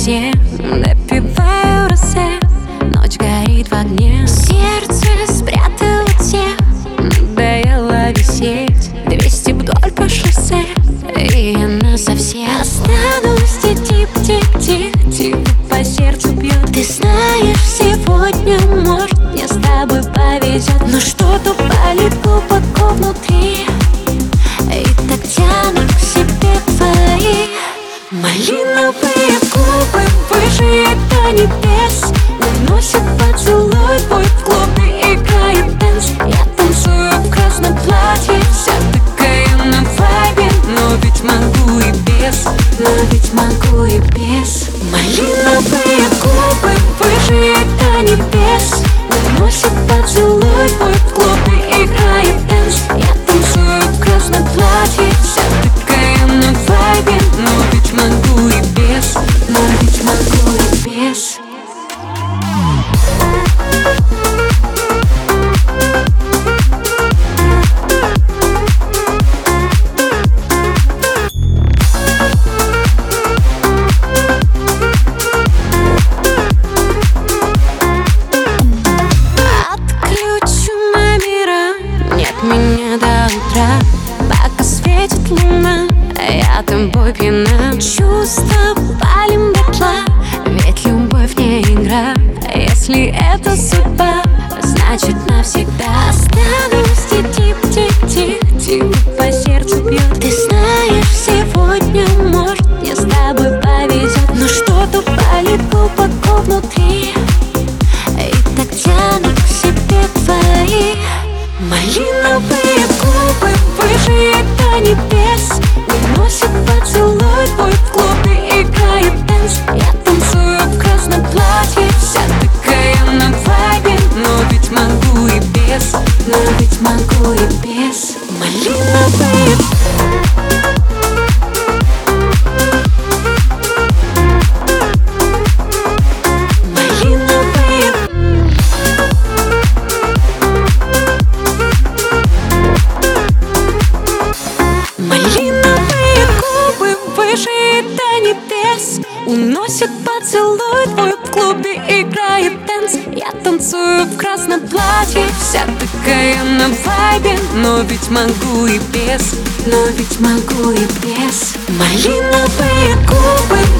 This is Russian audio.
темноте Допиваю росе Ночь горит в огне. Сердце спрятало те. Надоело висеть Двести вдоль по шоссе. И она совсем Останусь тип-тип-тип-тип. По сердцу бьет Ты знаешь, сегодня может Мне с тобой повезет. Но что-то по глубоко внутри Малиновые губы выше до небес Уносят поцелуй твой в клубе играет dance Я танцую в красном платье Вся такая на вайбе. Но ведь могу и без Но ведь могу и без. Малиновые губы выше до небес Уносят поцелуй твой в клубе играет dance Я танцую в красном платье утра. Пока светит луна Я тобой пьяна. Чувства палим дотла Ведь любовь не игра. Если это судьба Значит навсегда. Останусь тип-тип-тип-тип По сердцу бьет Ты знаешь, сегодня может Мне с тобой повезет. Но что-то болит глубоко внутри. И так тянут к себе твои Малиновые выше до небес Уносят поцелуй твой в клубе Уносят поцелуй твой в клубе играет dance Я танцую в красном платье Вся такая на вайбе. Но ведь могу и без Но ведь могу и без. Малиновые губы